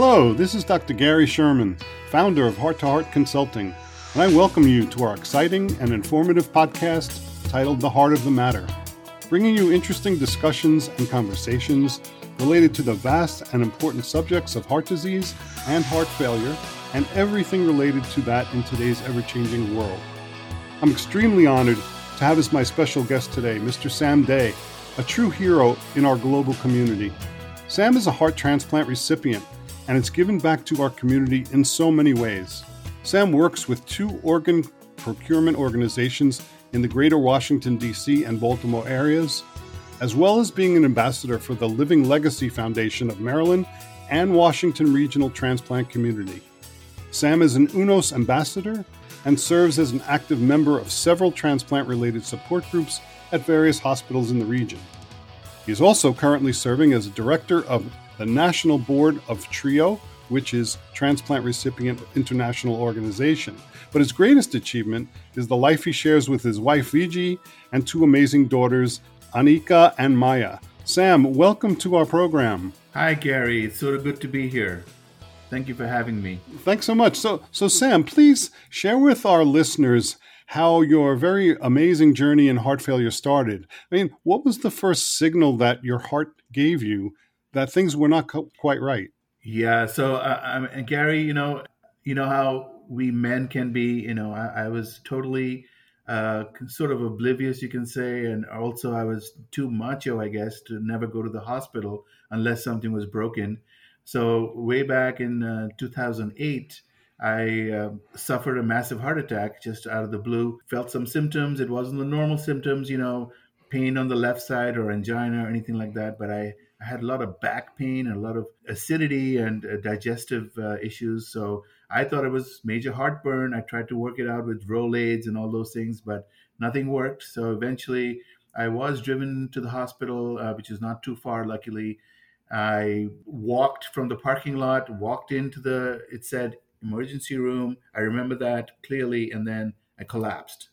Hello, this is Dr. Gary Sherman, founder of Heart to Heart Consulting, and I welcome you to our exciting and informative podcast titled The Heart of the Matter, bringing you interesting discussions and conversations related to the vast and important subjects of heart disease and heart failure and everything related to that in today's ever changing world. I'm extremely honored to have as my special guest today Mr. Sam Dey, a true hero in our global community. Sam is a heart transplant recipient and it's given back to our community in so many ways. Sam works with two organ procurement organizations in the greater Washington, D.C. and Baltimore areas, as well as being an ambassador for the Living Legacy Foundation of Maryland and Washington Regional Transplant Community. Sam is an UNOS ambassador and serves as an active member of several transplant related support groups at various hospitals in the region. He is also currently serving as a director of the National Board of TRIO, which is Transplant Recipient International Organization. But his greatest achievement is the life he shares with his wife Viji and two amazing daughters, Anika and Maya. Sam, welcome to our program. Hi, Gary. It's sort of good to be here. Thank you for having me. Thanks so much. So, so Sam, please share with our listeners how your very amazing journey in heart failure started. I mean, what was the first signal that your heart gave you that things were not co- quite right? Yeah. So, uh, Gary, you know, you know how we men can be. You know, I, I was totally uh, sort of oblivious, you can say, and also I was too macho, I guess, to never go to the hospital unless something was broken. So way back in uh, 2008, I uh, suffered a massive heart attack just out of the blue. Felt some symptoms. It wasn't the normal symptoms, you know, pain on the left side or angina or anything like that. But I, I had a lot of back pain and a lot of acidity and uh, digestive uh, issues. So I thought it was major heartburn. I tried to work it out with Rolaids and all those things, but nothing worked. So eventually, I was driven to the hospital, uh, which is not too far, luckily. I walked from the parking lot, walked into the, it said emergency room. I remember that clearly. And then I collapsed.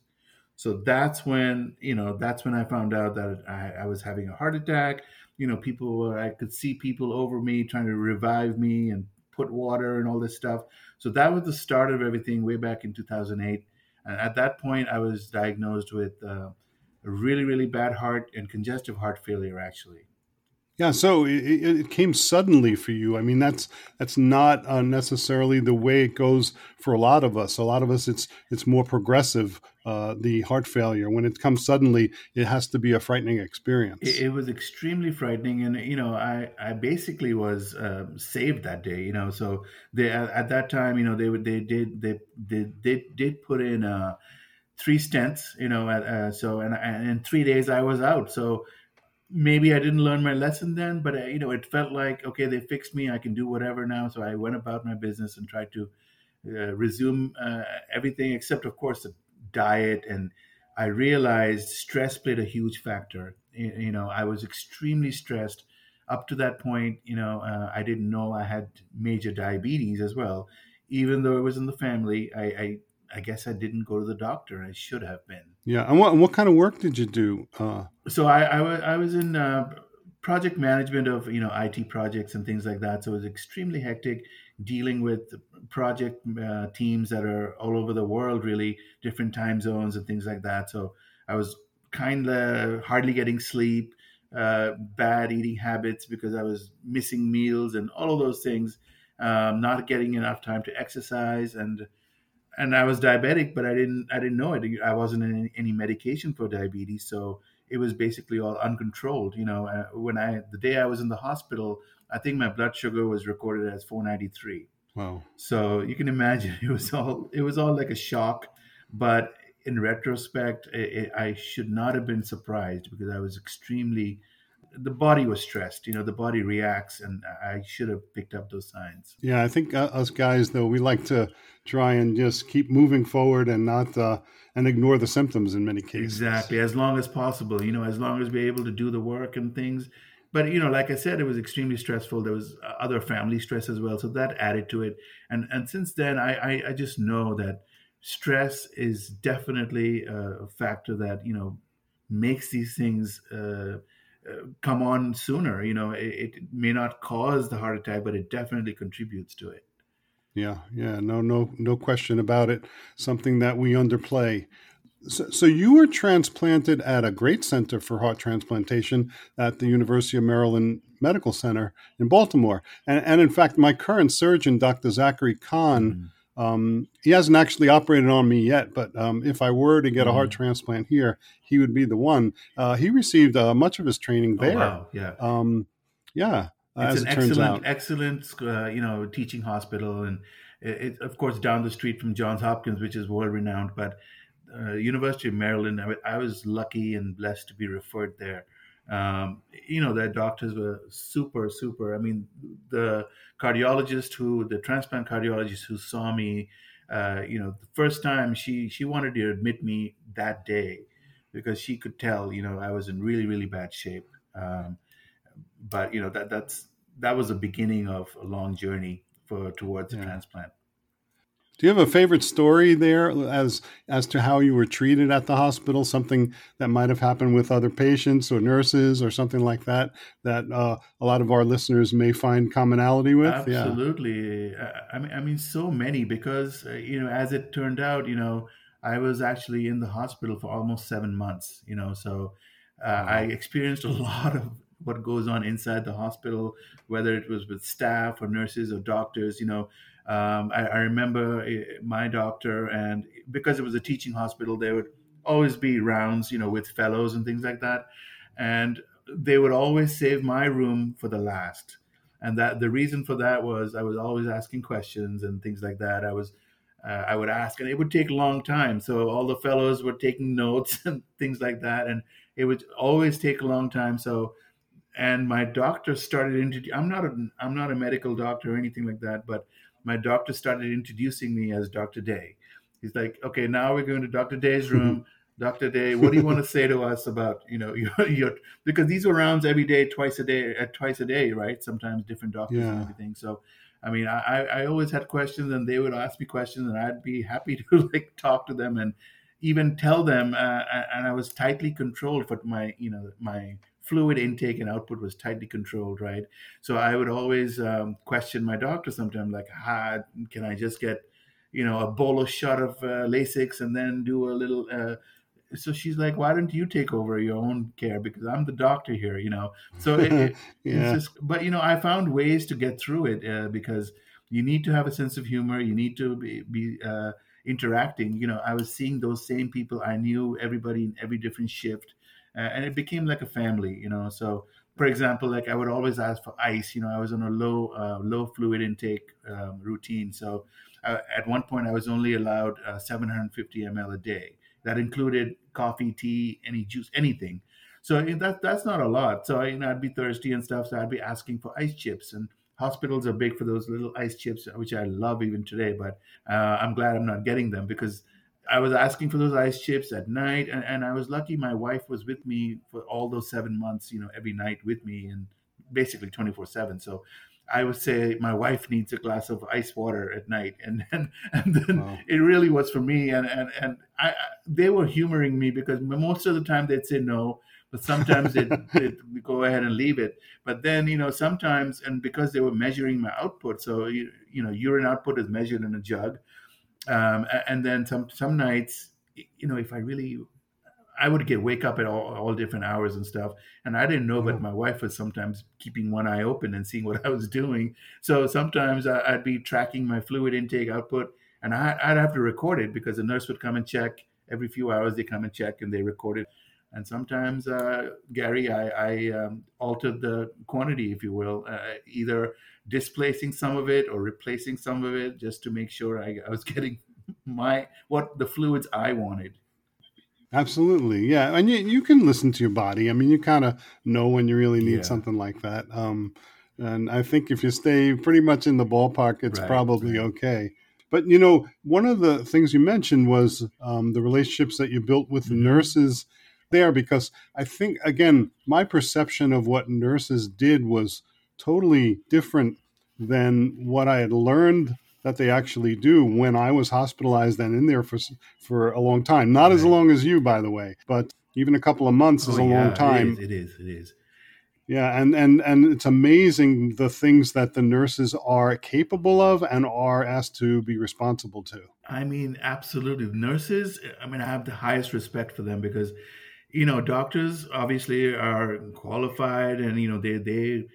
So that's when, you know, that's when I found out that I, I was having a heart attack. You know, people were, I could see people over me trying to revive me and put water and all this stuff. So that was the start of everything way back in 2008. And at that point, I was diagnosed with uh, a really, really bad heart and congestive heart failure, actually. Yeah, so it, it, came suddenly for you. I mean, that's that's not uh, necessarily the way it goes for a lot of us. A lot of us, it's it's more progressive. Uh, the heart failure when it comes suddenly, it has to be a frightening experience. It, it was extremely frightening, and you know, I I basically was uh, saved that day. You know, so they at that time, you know, they they did they they they did put in uh, three stents. You know, uh, so and, and in three days I was out. So maybe I didn't learn my lesson then, but uh, you know, it felt like okay, they fixed me. I can do whatever now. So I went about my business and tried to uh, resume uh, everything except, of course, the diet. And I realized stress played a huge factor. You know, I was extremely stressed up to that point. You know, uh, I didn't know I had major diabetes as well, even though it was in the family. I, I I guess I didn't go to the doctor. I should have been. Yeah, and what what kind of work did you do? Uh... So I, I, I was in uh, project management of you know IT projects and things like that. So it was extremely hectic dealing with project uh, teams that are all over the world, really different time zones and things like that. So I was kind of hardly getting sleep, uh, bad eating habits because I was missing meals and all of those things. Um, not getting enough time to exercise and and I was diabetic, but I didn't I didn't know it. I wasn't in any, medication for diabetes, so it was basically all uncontrolled. You know, uh, when I the day I was in the hospital, I think my blood sugar was recorded as 493. Wow. So you can imagine it was all it was all like a shock, but in retrospect, it, it, I should not have been surprised because I was extremely the body was stressed. You know, the body reacts, and I should have picked up those signs. Yeah, I think uh, us guys, though, we like to try and just keep moving forward and not uh, and ignore the symptoms in many cases. Exactly, as long as possible. You know, as long as we're able to do the work and things. But you know, like I said, it was extremely stressful. There was uh, other family stress as well, so that added to it. And and since then, I I, I just know that stress is definitely a factor that you know makes these things. Uh, uh, come on sooner. You know, it, it, may not cause the heart attack, but it definitely contributes to it. Yeah, yeah, no, no, no question about it. Something that we underplay. So, so, you were transplanted at a great center for heart transplantation at the University of Maryland Medical Center in Baltimore, and, and in fact, my current surgeon, Dr. Zachary Kon. Mm um, he hasn't actually operated on me yet, but um, if I were to get a heart mm-hmm. transplant here, he would be the one. Uh, he received uh, much of his training oh, there. Oh, wow. Yeah. Um, yeah. It's an it excellent, excellent, uh, you know, teaching hospital, and it, it, of course down the street from Johns Hopkins, which is world renowned. But uh, University of Maryland, I, I was lucky and blessed to be referred there um, you know, their doctors were super, super. I mean, the cardiologist who, the transplant cardiologist who saw me, uh, you know, the first time she she wanted to admit me that day because she could tell, you know, I was in really, really bad shape. Um, but you know that that's that was the beginning of a long journey for towards yeah. a transplant. Do you have a favorite story there as as to how you were treated at the hospital? Something that might have happened with other patients or nurses or something like that that uh, a lot of our listeners may find commonality with. Absolutely. Yeah. I mean, I mean, so many because uh, you know, as it turned out, you know, I was actually in the hospital for almost seven months. You know, so uh, I experienced a lot of what goes on inside the hospital, whether it was with staff or nurses or doctors. You know um, I, I, remember eh, my doctor, and because it was a teaching hospital, there would always be rounds, you know, with fellows and things like that. And they would always save my room for the last. And that the reason for that was I was always asking questions and things like that. I was uh, I would ask, and it would take a long time. So all the fellows were taking notes and things like that, and it would always take a long time. So, and my doctor started into. I'm not a I'm not a medical doctor or anything like that, but my doctor started introducing me as Dr. Dey. He's like, okay, now we're going to Dr. Dey's room. Dr. Dey, what do you want to say to us about, you know, your, your because these were rounds every day, twice a day, at twice a day, right? Sometimes different doctors yeah. and everything. So, I mean, I, I always had questions and they would ask me questions and I'd be happy to like talk to them and even tell them. Uh, and I was tightly controlled for my, you know, my fluid intake and output was tightly controlled, right? So I would always um, question my doctor sometimes, like, ah, can I just get, you know, a bolus shot of uh, Lasix and then do a little. Uh, so she's like, why don't you take over your own care? Because I'm the doctor here, you know. So it, it, yeah. it's just, but you know, I found ways to get through it uh, because you need to have a sense of humor. You need to be, be uh, interacting. You know, I was seeing those same people. I knew everybody in every different shift and it became like a family, you know. So, for example, like I would always ask for ice. You know, I was on a low uh, low fluid intake um, routine, so uh, at one point I was only allowed uh, 750 ml a day. That included coffee, tea, any juice, anything. So that that's not a lot. So you know, I'd be thirsty and stuff, so I'd be asking for ice chips and hospitals are big for those little ice chips, which I love even today. But uh, I'm glad I'm not getting them because I was asking for those ice chips at night, and, and I was lucky my wife was with me for all those seven months, you know, every night with me and basically 24 7. So I would say my wife needs a glass of ice water at night, and then and then wow. it really was for me. And and and I, they were humoring me because most of the time they'd say no, but sometimes they'd, they'd, go ahead and leave it. But then you know sometimes, and because they were measuring my output, so you, you know urine output is measured in a jug, um, and then some some nights, you know, if I really, I would get wake up at all, all different hours and stuff, and I didn't know, but mm-hmm. my wife was sometimes keeping one eye open and seeing what I was doing. So sometimes I'd be tracking my fluid intake output, and I'd have to record it because the nurse would come and check every few hours. They come and check and they record it. And sometimes, uh, Gary, I, I um, altered the quantity, if you will, uh, either displacing some of it or replacing some of it just to make sure I, I was getting my what the fluids I wanted. Absolutely, yeah, and you you can listen to your body. I mean, you kind of know when you really need yeah. something like that. Um, and I think if you stay pretty much in the ballpark, it's right, probably right. okay. But you know, one of the things you mentioned was um, the relationships that you built with mm-hmm. the nurses there, because I think again, my perception of what nurses did was totally different than what I had learned that they actually do when I was hospitalized and in there for for a long time. Not right. as long as you, by the way, but even a couple of months oh, is a oh, yeah, long time. It is. It is. It is. Yeah, and, and and it's amazing the things that the nurses are capable of and are asked to be responsible to. I mean, absolutely. Nurses, I mean, I have the highest respect for them because, you know, doctors obviously are qualified and you know they they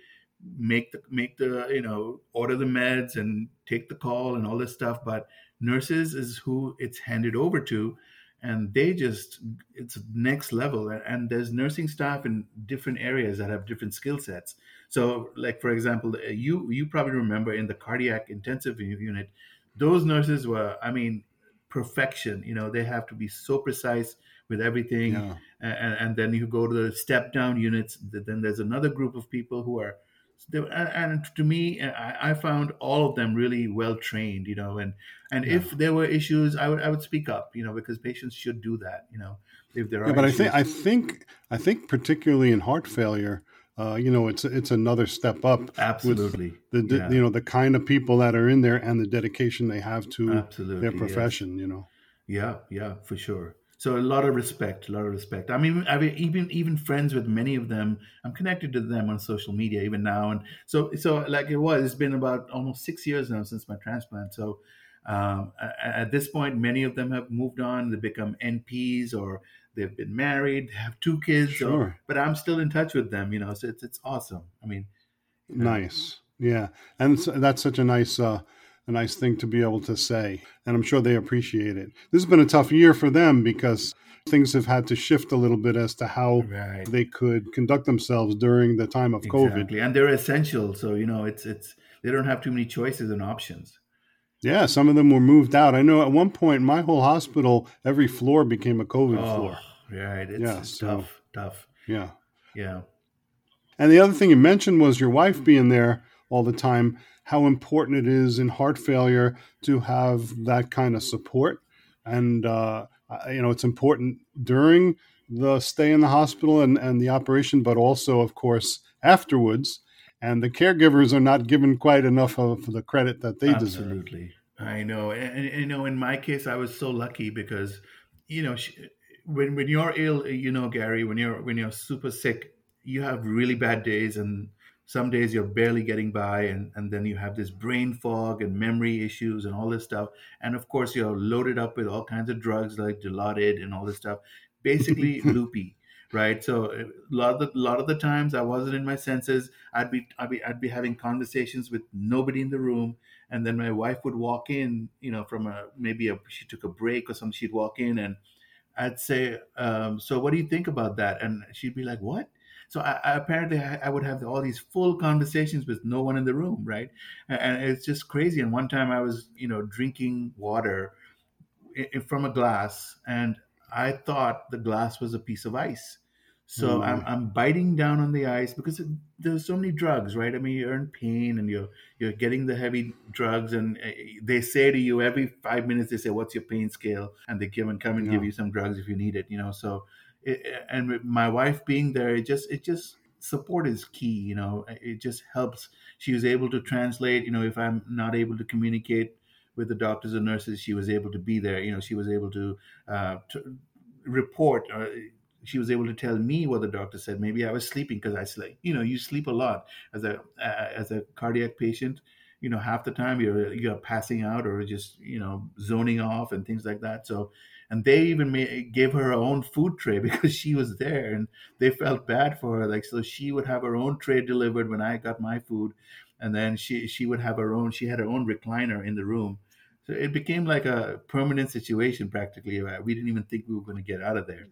make the make the you know order the meds and take the call and all this stuff, but nurses is who it's handed over to and they just it's next level and there's nursing staff in different areas that have different skill sets so like for example uh, you you probably remember in the cardiac intensive unit those nurses were i mean perfection you know they have to be so precise with everything yeah. And, and then you go to the step down units then there's another group of people who are and to me, I found all of them really well trained, you know, and and yeah. if there were issues, I would I would speak up, you know, because patients should do that, you know, if there are. Yeah, but issues. I think I think I think particularly in heart failure, uh, you know, it's it's another step up. Absolutely, the, the yeah. you know the kind of people that are in there and the dedication they have to Absolutely, their profession, yes. you know. Yeah, yeah, for sure. So a lot of respect, a lot of respect. I mean, I've even even friends with many of them. I'm connected to them on social media even now, and so so like it was. It's been about almost six years now since my transplant. So um, at this point, many of them have moved on. They become NPs or they've been married, have two kids. Sure. but I'm still in touch with them. You know, so it's it's awesome. I mean, nice. Yeah, and that's such a nice. Uh, a nice thing to be able to say. And I'm sure they appreciate it. This has been a tough year for them because things have had to shift a little bit as to how right. they could conduct themselves during the time of exactly. COVID. And they're essential. So, you know, it's it's they don't have too many choices and options. Yeah, some of them were moved out. I know at one point my whole hospital, every floor became a COVID oh, floor. Right. It's, yeah, so, tough, tough. Yeah. Yeah. And the other thing you mentioned was your wife being there all the time how important it is in heart failure to have that kind of support. And, uh, you know, it's important during the stay in the hospital and, and the operation, but also, of course, afterwards. And the caregivers are not given quite enough of the credit that they Absolutely. deserve. Absolutely. I know. And, and, you know, in my case, I was so lucky because, you know, she, when, when you're ill, you know, Gary, when you're, when you're super sick, you have really bad days and some days you're barely getting by and, and then you have this brain fog and memory issues and all this stuff. And of course you're loaded up with all kinds of drugs like dilaudid and all this stuff. Basically loopy right? So a lot of the lot of the times i wasn't in my senses i'd be i'd be i'd be having conversations with nobody in the room. And then my wife would walk in you know from a maybe a she took a break or something she'd walk in and i'd say um, so what do you think about that? And she'd be like what so I, I apparently I, I, would have all these full conversations with no one in the room, right? And, it's just crazy. And one time I was, you know, drinking water from a glass, and I thought the glass was a piece of ice. So mm. I'm, I'm biting down on the ice because there's so many drugs, right? I mean, you're in pain and you're you're getting the heavy drugs, and eh, they say to you every five minutes, they say, "What's your pain scale?" And they give and come and yeah. give you some drugs if you need it, you know. So it, and my wife being there, it just it just support is key. You know, it just helps. She was able to translate. You know, if I'm not able to communicate with the doctors and nurses, she was able to be there. You know, she was able to, uh, to report. Uh, she was able to tell me what the doctor said. Maybe I was sleeping because I sleep. You know, you sleep a lot as a uh, as a cardiac patient. You know, half the time you're you're passing out or just you know zoning off and things like that. So and they even made, gave her her own food tray because she was there and they felt bad for her. Like so she would have her own tray delivered when i got my food and then she she would have her own she had her own recliner in the room. So it became like a permanent situation practically. Uh, we didn't even think we were going to get out of there.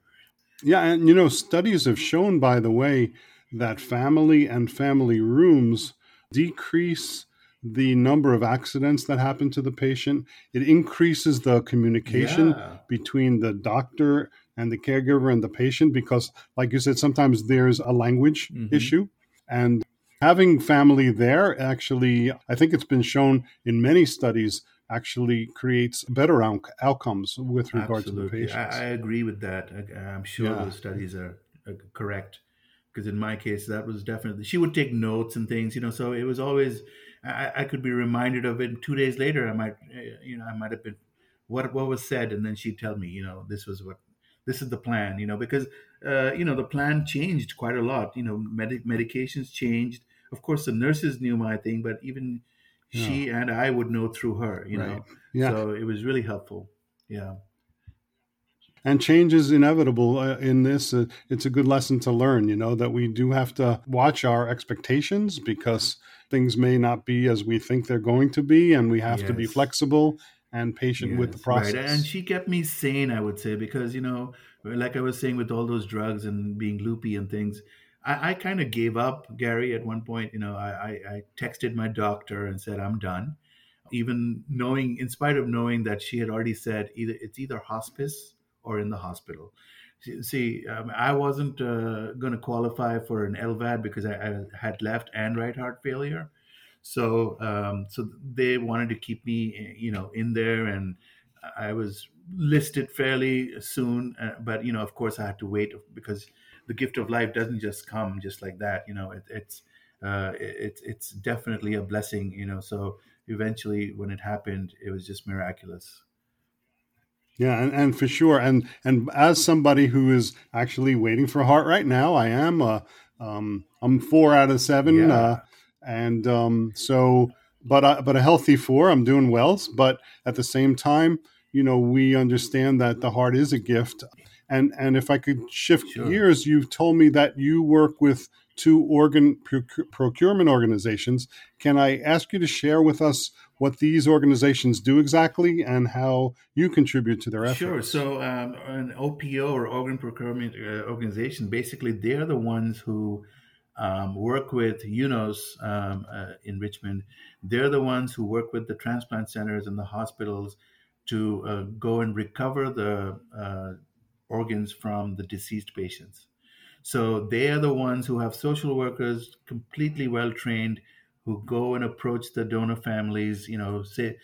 Yeah and you know studies have shown by the way that family and family rooms decrease the number of accidents that happen to the patient. It increases the communication yeah. between the doctor and the caregiver and the patient because, like you said, sometimes there's a language mm-hmm. issue. And having family there actually, I think it's been shown in many studies, actually creates better out- outcomes with regard Absolutely. to the patients. I, I agree with that. I, am sure yeah. those studies are correct because in my case, that was definitely, she would take notes and things, you know, so it was always I, I could be reminded of it. Two days later, I might, eh, you know, I might have been, what what was said, and then she'd tell me, you know, this was what this is the plan, you know, because uh, you know the plan changed quite a lot. You know, med- medications changed. Of course, the nurses knew my thing, but even yeah. she and I would know through her. You right. know, yeah. So it was really helpful. Yeah. And change is inevitable uh, in this. Uh, it's a good lesson to learn, you know, that we do have to watch our expectations because things may not be as we think they're going to be, and we have yes. to be flexible and patient yes, with the process. Right. And she kept me sane, I would say, because, you know, like I was saying with all those drugs and being loopy and things, I, I kind of gave up, Gary, at one point. You know, I, I, I texted my doctor and said, I'm done. Even knowing, in spite of knowing that she had already said either it's either hospice or in the hospital. See, um, I wasn't uh, going to qualify for an LVAD because I, I, had left and right heart failure. So, um, so they wanted to keep me, you know, in there, and I was listed fairly soon. Uh, but you know, of course, I had to wait because the gift of life doesn't just come just like that. You know, it, it's uh, it, it's definitely a blessing. You know, so eventually, when it happened, it was just miraculous. Yeah, and, and for sure, and and as somebody who is actually waiting for a heart right now, I am. Uh, um, I'm four out of seven, yeah. uh, and um, so, but I, but a healthy four. I'm doing well, but at the same time, you know, we understand that the heart is a gift, and and if I could shift sure. gears, you've told me that you work with two organ procurement organizations. Can I ask you to share with us what these organizations do exactly and how you contribute to their efforts. Sure. So, um, an OPO or organ procurement uh, organization, basically, they're the ones who um, work with UNOS um, uh, in Richmond. They're the ones who work with the transplant centers and the hospitals to uh, go and recover the uh, organs from the deceased patients. So, they are the ones who have social workers completely well trained who go and approach the donor families. You know, say,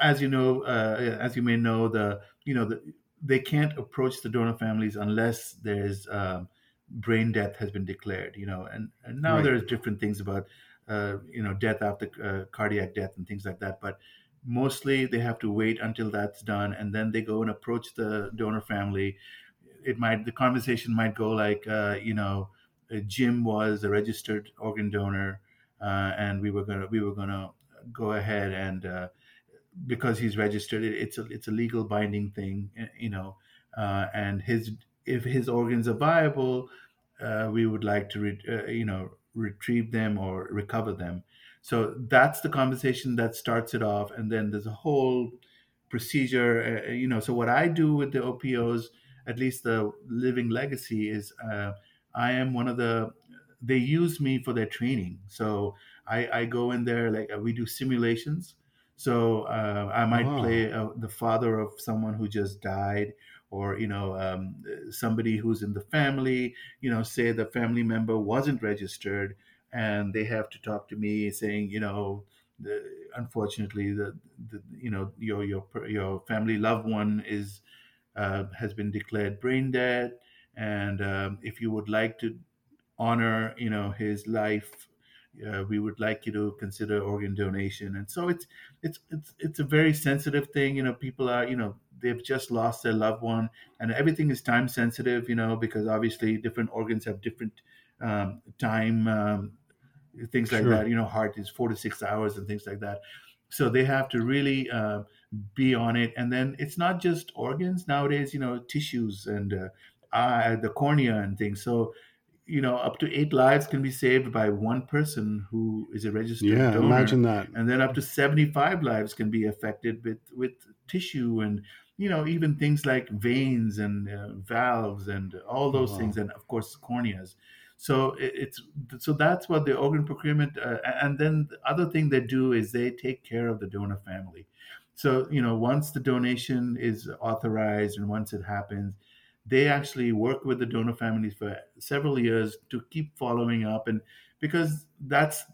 as you know, uh, as you may know, the you know the, they can't approach the donor families unless there's uh, brain death has been declared. You know, and, and now right. there's different things about uh, you know death after uh, cardiac death and things like that, but mostly they have to wait until that's done and then they go and approach the donor family it might the conversation might go like uh, you know uh, jim was a registered organ donor uh, and we were gonna we were gonna go ahead and uh, because he's registered, it, it's a it's a legal binding thing, eh, you know. Uh, and his if his organs are viable, uh, we would like to re, you know retrieve them or recover them. So that's the conversation that starts it off, and then there's a whole procedure. Uh, you know, so what I do with the OPOs, at least the living legacy, is I am one of the they use me for their training. So I, I go in there like we do simulations. So uh, I might oh. play uh, the father of someone who just died, or you know um, somebody who's in the family. You know, say the family member wasn't registered, and they have to talk to me saying, you know, the, unfortunately, the, the you know your your your family loved one is uh, has been declared brain dead, and um, if you would like to honor you know his life uh, we would like you to consider organ donation. And so it's it's it's it's a very sensitive thing. You know people are you know they've just lost their loved one. And everything is time sensitive you know because obviously different organs have different um, time um, things like sure. that you know heart is four to six hours and things like that so they have to really uh, be on it and then it's not just organs nowadays you know tissues and uh, eye, the cornea and things so you know, up to eight lives can be saved by one person who is a registered yeah, donor. imagine that. And then up to 75 lives can be affected with, with tissue and, you know, even things like veins and uh, valves and all those things. And of course, corneas. So it's so that's what the organ procurement, uh, and then the other thing they do is they take care of the donor family. So you know, once the donation is authorized and once it happens, they actually work with the donor families for several years to keep following up and because that's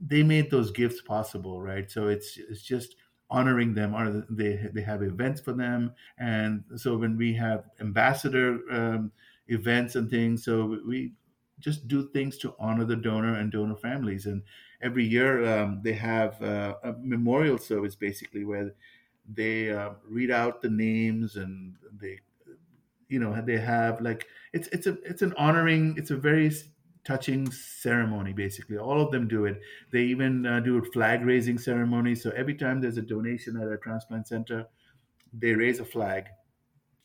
they made those gifts possible right so it's it's just honoring them or they they have events for them and so when we have ambassador um, events and things so we just do things to honor the donor and donor families. And every year um, they have uh, a memorial service basically where they uh, read out the names and they you know they have like it's it's a it's an honoring it's a very touching ceremony basically. All of them do it. They even uh, do a flag raising ceremony. So every time there's a donation at a transplant center they raise a flag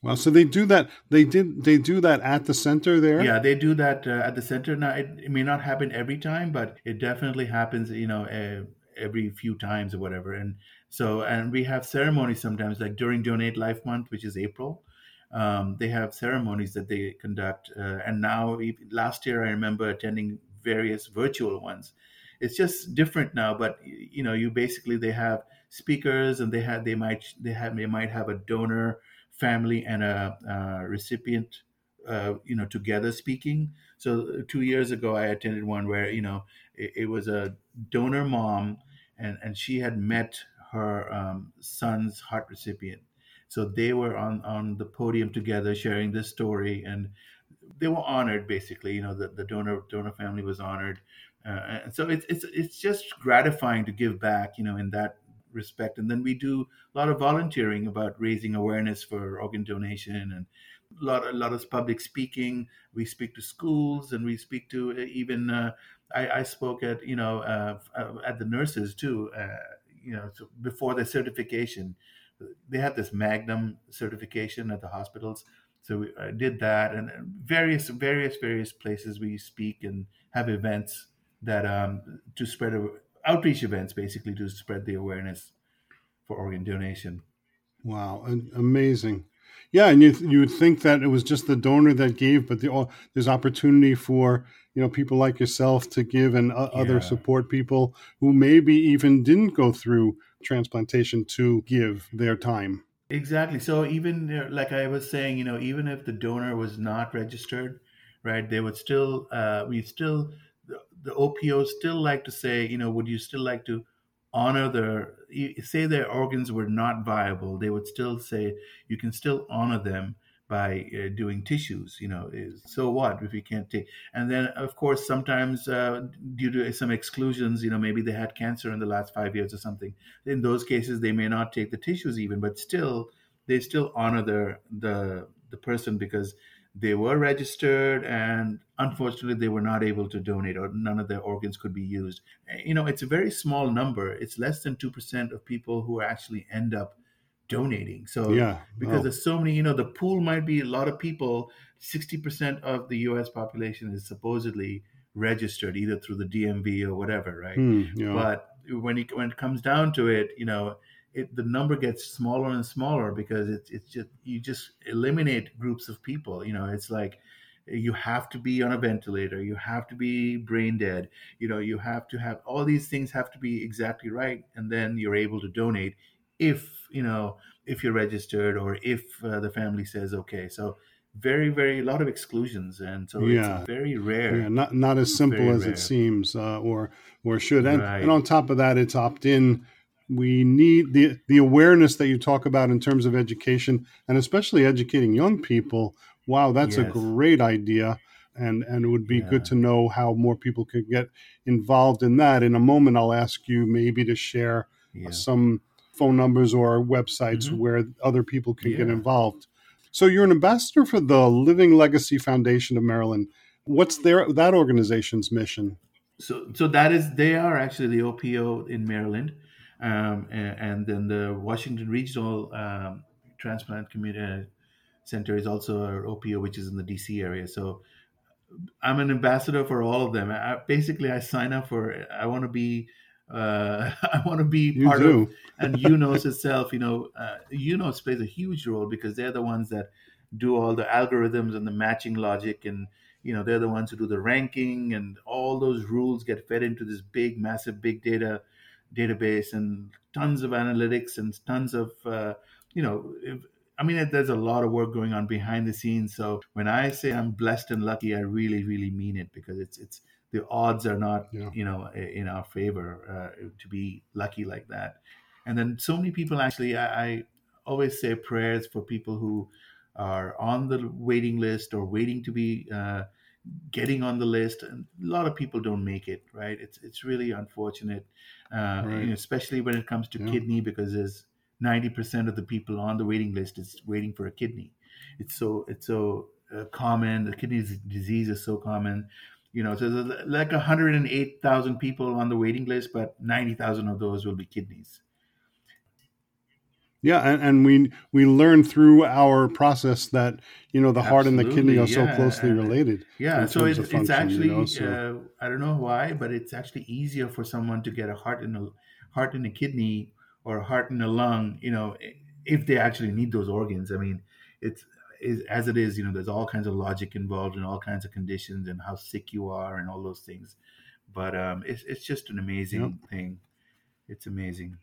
well so they do that they did they do that at the center there yeah they do that uh, at the center now it, it, may not happen every time but it definitely happens you know uh, every few times or whatever and so and we have ceremonies sometimes like during donate life month which is april um, they have ceremonies that they conduct. Uh, and now, last year, I remember attending various virtual ones. It's just different now, but you know, you basically they have speakers, and they have they might they have they might have a donor family and a, a recipient, uh, you know, together speaking. So uh, two years ago, I attended one where you know it, it was a donor mom, and and she had met her um, son's heart recipient so they were on on the podium together, sharing this story, and they were honored. Basically, you know, the, the donor donor family was honored, uh, and so it's it's it's just gratifying to give back, you know, in that respect. And then we do a lot of volunteering about raising awareness for organ donation and a lot, a lot of public speaking. We speak to schools and we speak to uh, even, uh, I, I, spoke at, you know, uh, uh at the nurses too, uh, you know, so before the certification they had this Magnet certification at the hospitals. So I uh, did that, and various, various, various places we speak and have events that um, to spread outreach events, basically to spread the awareness for organ donation. Wow, amazing! Yeah, and you you would think that it was just the donor that gave, but the, there's opportunity for you know people like yourself to give and uh, yeah. other support people who maybe even didn't go through transplantation to give their time. Exactly. So even like I was saying, you know, even if the donor was not registered, right, they would still, uh, we still, the, OPOs still like to say, you know, would you still like to honor their, say their organs were not viable, they would still say you can still honor them by uh, doing tissues you know so what if you can't take and then of course sometimes uh, due to some exclusions you know maybe they had cancer in the last five years or something in those cases they may not take the tissues even but still they still honor their the the person because they were registered and unfortunately they were not able to donate or none of their organs could be used you know it's a very small number it's less than 2% of people who actually end up donating. So yeah, because oh. there's so many, you know, the pool might be a lot of people. Sixty percent of the U.S. population is supposedly registered either through the DMV or whatever, right? Mm, yeah. But when it when it comes down to it, you know, it the number gets smaller and smaller because it's it's just you just eliminate groups of people. You know, it's like you have to be on a ventilator you have to be brain dead you know you have to have all these things have to be exactly right and then you're able to donate if you know if you're registered or if uh, the family says okay so very very a lot of exclusions and so yeah. it's very rare yeah, not not as simple very as rare. it seems uh, or or should and, right. and on top of that it's opt-in we need the the awareness that you talk about in terms of education and especially educating young people wow that's yes. a great idea and and it would be yeah. good to know how more people could get involved in that in a moment i'll ask you maybe to share yeah. some phone numbers or websites mm-hmm. where other people can yeah. get involved. So you're an ambassador for the Living Legacy Foundation of Maryland. What's their that organization's mission? So, so that is they are actually the OPO in Maryland, um, and, and, then the Washington Regional um, Transplant Community Center is also our OPO, which is in the DC area. So I'm an ambassador for all of them. I, basically, I sign up for. I want to be uh, I want to be you part do. of, and UNOS itself, you know, uh, UNOS plays a huge role because they're the ones that do all the algorithms and the matching logic, and you know, they're the ones who do the ranking, and all those rules get fed into this big, massive, big data database, and tons of analytics and tons of, uh, you know. If, I mean, there's a lot of work going on behind the scenes. So when I say I'm blessed and lucky, I really, really mean it because it's it's the odds are not yeah. you know in our favor uh, to be lucky like that and then so many people actually I, I, always say prayers for people who are on the waiting list or waiting to be uh, getting on the list and a lot of people don't make it right it's it's really unfortunate uh, right. you know, especially when it comes to yeah. kidney because there's 90% of the people on the waiting list is waiting for a kidney it's so it's so uh, common. The kidney disease is so common. You know, so there's like 108,000 people on the waiting list, but 90,000 of those will be kidneys. Yeah, and, and we we learn through our process that you know the heart and the kidney are so closely related. Yeah, so it's, of it's function, actually you know, so- uh, I don't know why, but it's actually easier for someone to get a heart in a heart in a kidney or a heart in a lung. You know, if they actually need those organs. I mean, it's is, as it is. You know, there's all kinds of logic involved in all kinds of conditions and how sick you are and all those things. But um, it's it's just an amazing thing. It's amazing.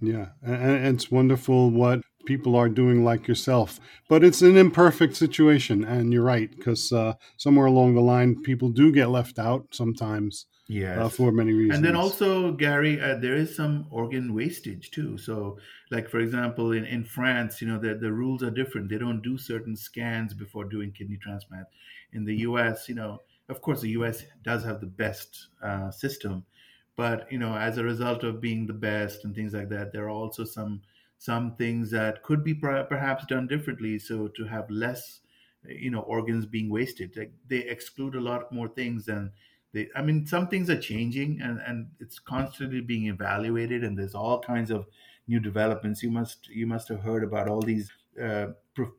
Yeah, and it's wonderful what people are doing like yourself. But it's an imperfect situation, and you're right because uh, somewhere along the line, people do get left out sometimes Yeah, uh, for many reasons. And then also, Gary, uh, there is some organ wastage too. So, like for example, in, in France, you know, the, the rules are different. They don't do certain scans before doing kidney transplant. In the U.S., you know, of course, the U.S. does have the best uh, system, but you know, as a result of being the best and things like that, there are also some some things that could be per- perhaps done differently. So to have less, you know, organs being wasted, like they exclude a lot more things than they, I mean, some things are changing and, and it's constantly being evaluated, and there's all kinds of new developments. You must you must have heard about all these uh,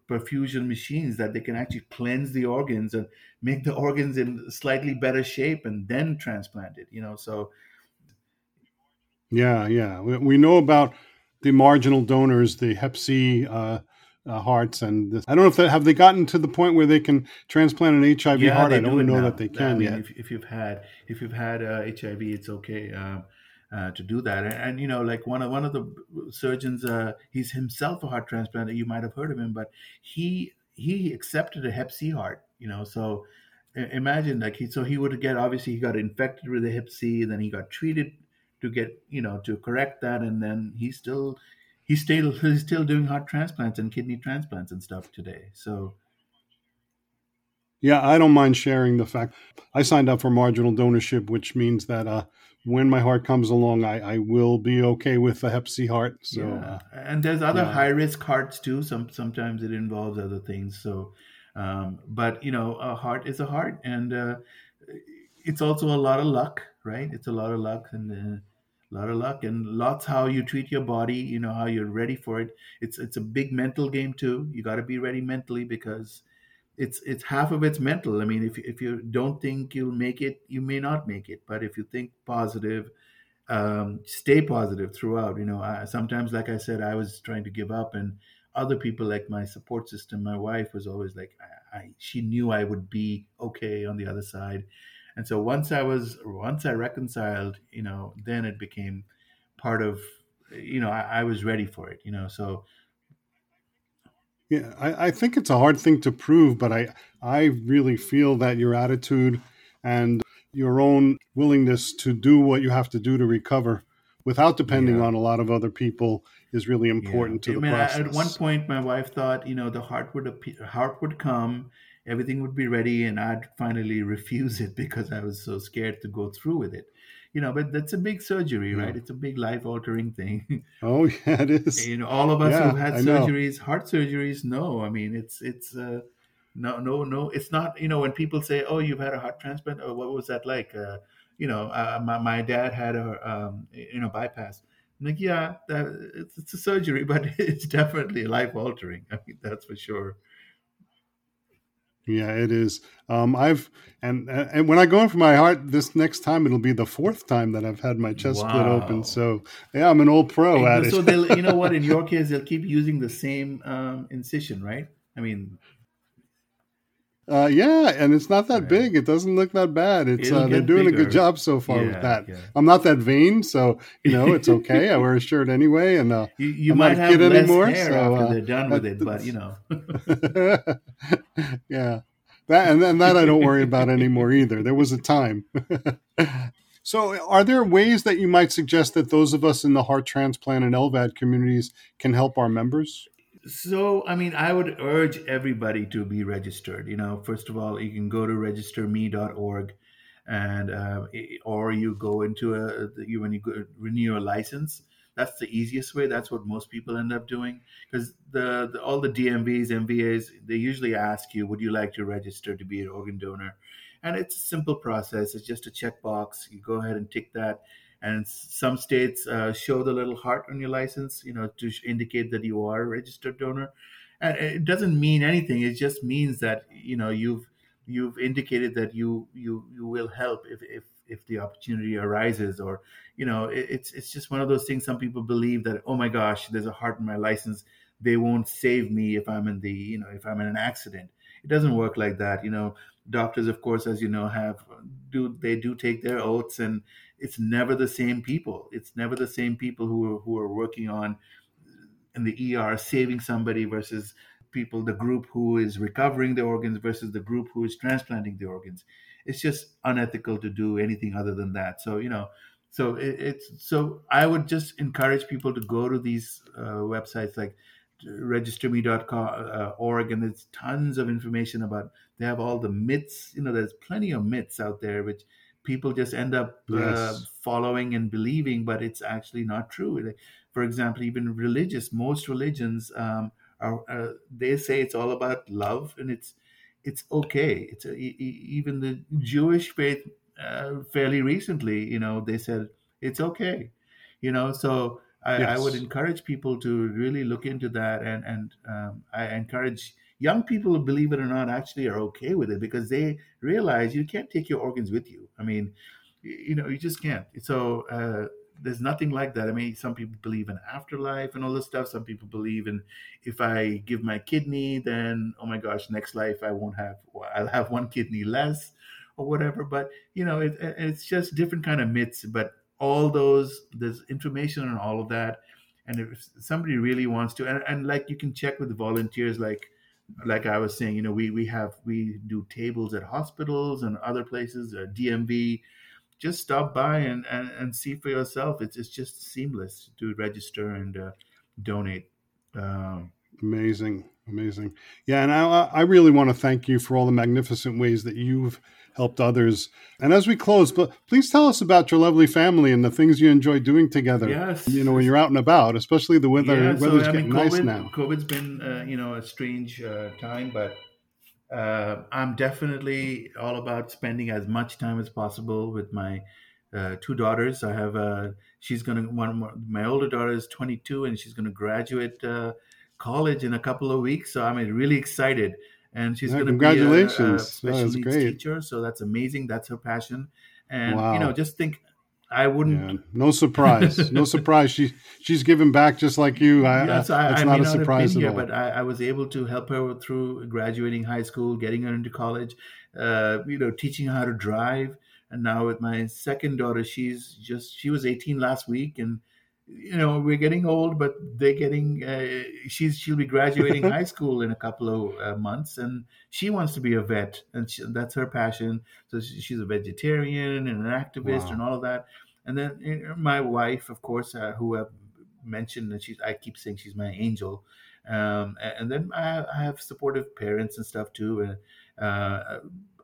perfusion machines that they can actually cleanse the organs and make the organs in slightly better shape and then transplant it. You know, so Yeah, yeah. We, we know about the marginal donors, the Hep C uh, uh, hearts, and this. I don't know if they have they gotten to the point where they can transplant an HIV yeah, heart. I do don't know now. that they I can mean, yet. if, if you've had if you've had uh, HIV, it's okay. Um, uh, to do that, and, and you know, like one of one of the surgeons, uh, he's himself a heart transplanter. You might have heard of him, but he he accepted a Hep C heart. You know, so imagine like he so he would get obviously he got infected with a Hep C, then he got treated to get you know to correct that, and then he still he's still he's still doing heart transplants and kidney transplants and stuff today. So Yeah, I don't mind sharing the fact I signed up for marginal donorship, which means that uh, when my heart comes along, I, I will be okay with the Hep C heart. So yeah, uh, and there's other yeah. high risk hearts too. Some sometimes it involves other things. So, um, but you know, a heart is a heart, and uh, it's also a lot of luck, right? It's a lot of luck and uh, a lot of luck, and lots how you treat your body. You know how you're ready for it. It's it's a big mental game too. You got to be ready mentally because it's it's half of it's mental. I mean, if if you don't think you'll make it, you may not make it. But if you think positive, um, stay positive throughout. You know, I, sometimes, like I said, I was trying to give up, and other people, like my support system, my wife, was always like, I, I she knew I would be okay on the other side. And so once I was, once I reconciled, you know, then it became part of, you know, I, I was ready for it. You know, so yeah, I, I think it's a hard thing to prove, but I I really feel that your attitude and your own willingness to do what you have to do to recover without depending Yeah. on a lot of other people is really important Yeah. to I the mean, process. At one point, my wife thought, you know, the heart would appear, heart would come, everything would be ready, and I'd finally refuse it because I was so scared to go through with it. You know, but that's a big surgery, Yeah. right? It's a big life altering thing. Oh yeah, it is. you know, all of us Yeah, who've had surgeries, heart surgeries, no I mean, it's it's uh, no no no. It's not. You know, when people say, "Oh, you've had a heart transplant," oh, what was that like? Uh, you know, uh, my my dad had a um, you know bypass. I'm like, yeah, that, it's, it's a surgery, but it's definitely life altering. I mean, that's for sure. Yeah, it is. Um, I've and and when I go in for my heart this next time, it'll be the fourth time that I've had my chest split open. So yeah, I'm an old pro at so it. they'll, you know what? In your case, they'll keep using the same um, incision, right? I mean, Uh, yeah, and it's not that Right. big. It doesn't look that bad. It's uh, they're doing a good job so far Yeah, with that. yeah. I'm not that vain, so you know it's okay. I wear a shirt anyway, and uh, you, you might have less anymore, hair so, after uh, they're done with it, but you know. yeah, that and then that I don't worry about anymore either. There was a time. so, are there ways that you might suggest that those of us in the heart transplant and LVAD communities can help our members? So, I mean, I would urge everybody to be registered. You know, first of all, you can go to registerme.org, and uh, or you go into a you when you go, renew your license. that's the easiest way. That's what most people end up doing because the, the, all the DMVs, MVAs, they usually ask you, "Would you like to register to be an organ donor?" And it's a simple process. It's just a checkbox. You go ahead and tick that. And some states uh, show the little heart on your license, you know, to indicate that you are a registered donor. And it doesn't mean anything. It just means that you know you've you've indicated that you you you will help if if if the opportunity arises or you know it, it's it's just one of those things some people believe that oh my gosh there's a heart in my license they won't save me if i'm in the you know if i'm in an accident it doesn't work like that you know doctors of course as you know have do they do take their oaths and it's never the same people. It's never the same people who are who are working on in the ER saving somebody versus people the group who is recovering the organs versus the group who is transplanting the organs. It's just unethical to do anything other than that. So you know so it, it's so i would just encourage people to go to these uh, websites like registerme.org uh, and there's tons of information about they have all the myths you know there's plenty of myths out there which people just end up uh, yes. uh, following and believing but it's actually not true for example even religious most religions um, are uh, they say it's all about love and it's it's okay it's a, even the jewish faith uh, fairly recently you know they said it's okay you know so I, yes. I, would encourage people to really look into that, and and um, I encourage young people, believe it or not, actually are okay with it because they realize you can't take your organs with you. I mean, you know, you just can't. So uh, there's nothing like that. I mean, some people believe in afterlife and all this stuff. Some people believe in if I give my kidney, then oh my gosh, next life I won't have, I'll have one kidney less or whatever. But you know, it, it's just different kind of myths. But all those there's information on all of that and if somebody really wants to and, and like you can check with the volunteers like like i was saying you know we we have we do tables at hospitals and other places or dmv just stop by and, and, and see for yourself. It's, it's just seamless to register and uh, donate. Um, amazing amazing. Yeah and I, I really want to thank you for all the magnificent ways that you've helped others. And as we close, but please tell us about your lovely family and the things you enjoy doing together. Yes, you know when you're out and about, especially the weather. Yeah, weather's so, getting mean, COVID, nice now. COVID's been uh, you know a strange uh, time, but uh, I'm definitely all about spending as much time as possible with my uh, two daughters. I have uh, she's gonna one more, my older daughter is 22 and she's gonna graduate uh, college in a couple of weeks. So I'm really excited and she's going to be a, a special needs great. teacher. So that's amazing. That's her passion, and wow. you know, just think. I wouldn't. Yeah, no surprise. no surprise. She she's giving back just like you. I, yes, I, it's I not a surprise at here, all. But I, I, was able to help her through graduating high school, getting her into college. Uh, you know, teaching her how to drive. And now with my second daughter, she's just she was 18 last week, and you know we're getting old but they're getting uh, she's she'll be graduating high school in a couple of uh, months and she wants to be a vet and she, that's her passion. So she's a vegetarian and an activist wow. and all of that. And then you know, my wife of course uh, who i've mentioned that she's i keep saying she's my angel um, and then I, I, have supportive parents and stuff too and uh,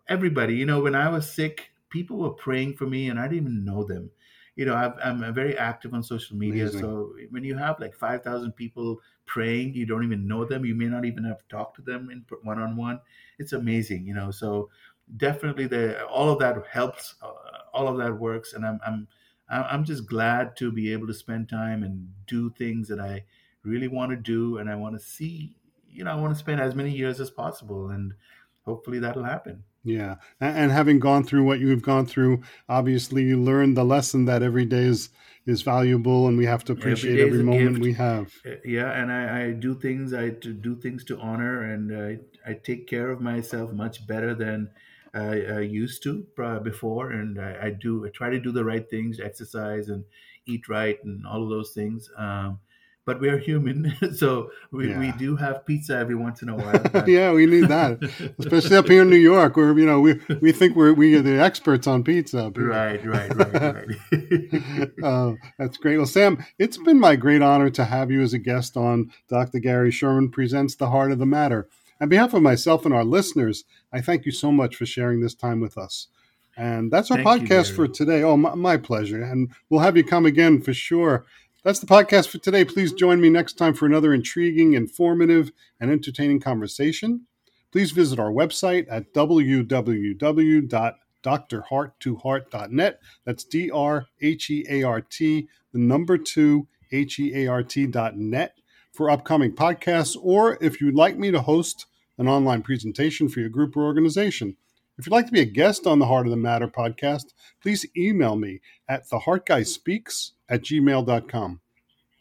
everybody you know when i was sick people were praying for me and i didn't even know them you know, i am very active on social media. Amazing. So when you have like 5,000 people praying, you don't even know them, you may not even have talked to them in one on one. It's amazing, you know. So definitely, the all of that helps. Uh, all of that works, and I'm I'm I'm just glad to be able to spend time and do things that I really want to do, and I want to see. You know, I want to spend as many years as possible, and hopefully that'll happen. Yeah. And having gone through what you've gone through, obviously you learned the lesson that every day is, is valuable and we have to appreciate every, every moment gift. we have. Uh, yeah. And I, I, do things, I do things to honor and I, I take care of myself much better than I, I used to before. And I, I, do, I try to do the right things, exercise and eat right and all of those things. Um, but we're human, so we, yeah. we do have pizza every once in a while. yeah, we need that, especially up here in New York, where you know we we think we're we are the experts on pizza. Right, right, right, right. uh, that's great. Well, Sam, it's been my great honor to have you as a guest on Dr. Gary Sherman presents the Heart of the Matter. On behalf of myself and our listeners, I thank you so much for sharing this time with us. And that's our thank podcast you, for today. Oh, my, my pleasure. And we'll have you come again for sure That's the podcast for today. Please join me next time for another intriguing, informative, and entertaining conversation. Please visit our website at www.drheart2heart.net. That's D R H E A R T, the number two, H E A R T.net for upcoming podcasts, or if you'd like me to host an online presentation for your group or organization. If you'd like to be a guest on the Heart of the Matter podcast, please email me at theheartguyspeaks at gmail.com.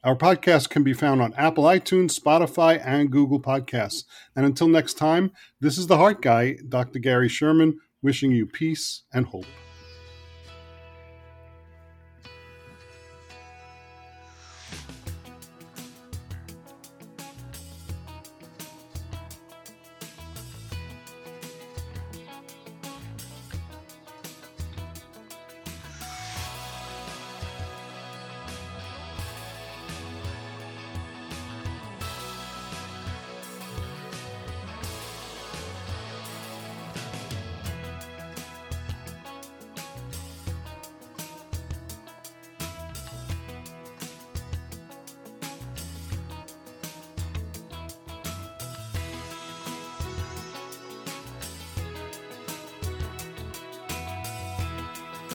Our podcast can be found on Apple iTunes, Spotify, and Google Podcasts. And until next time, this is the Heart Guy, Dr. Gary Sherman, wishing you peace and hope.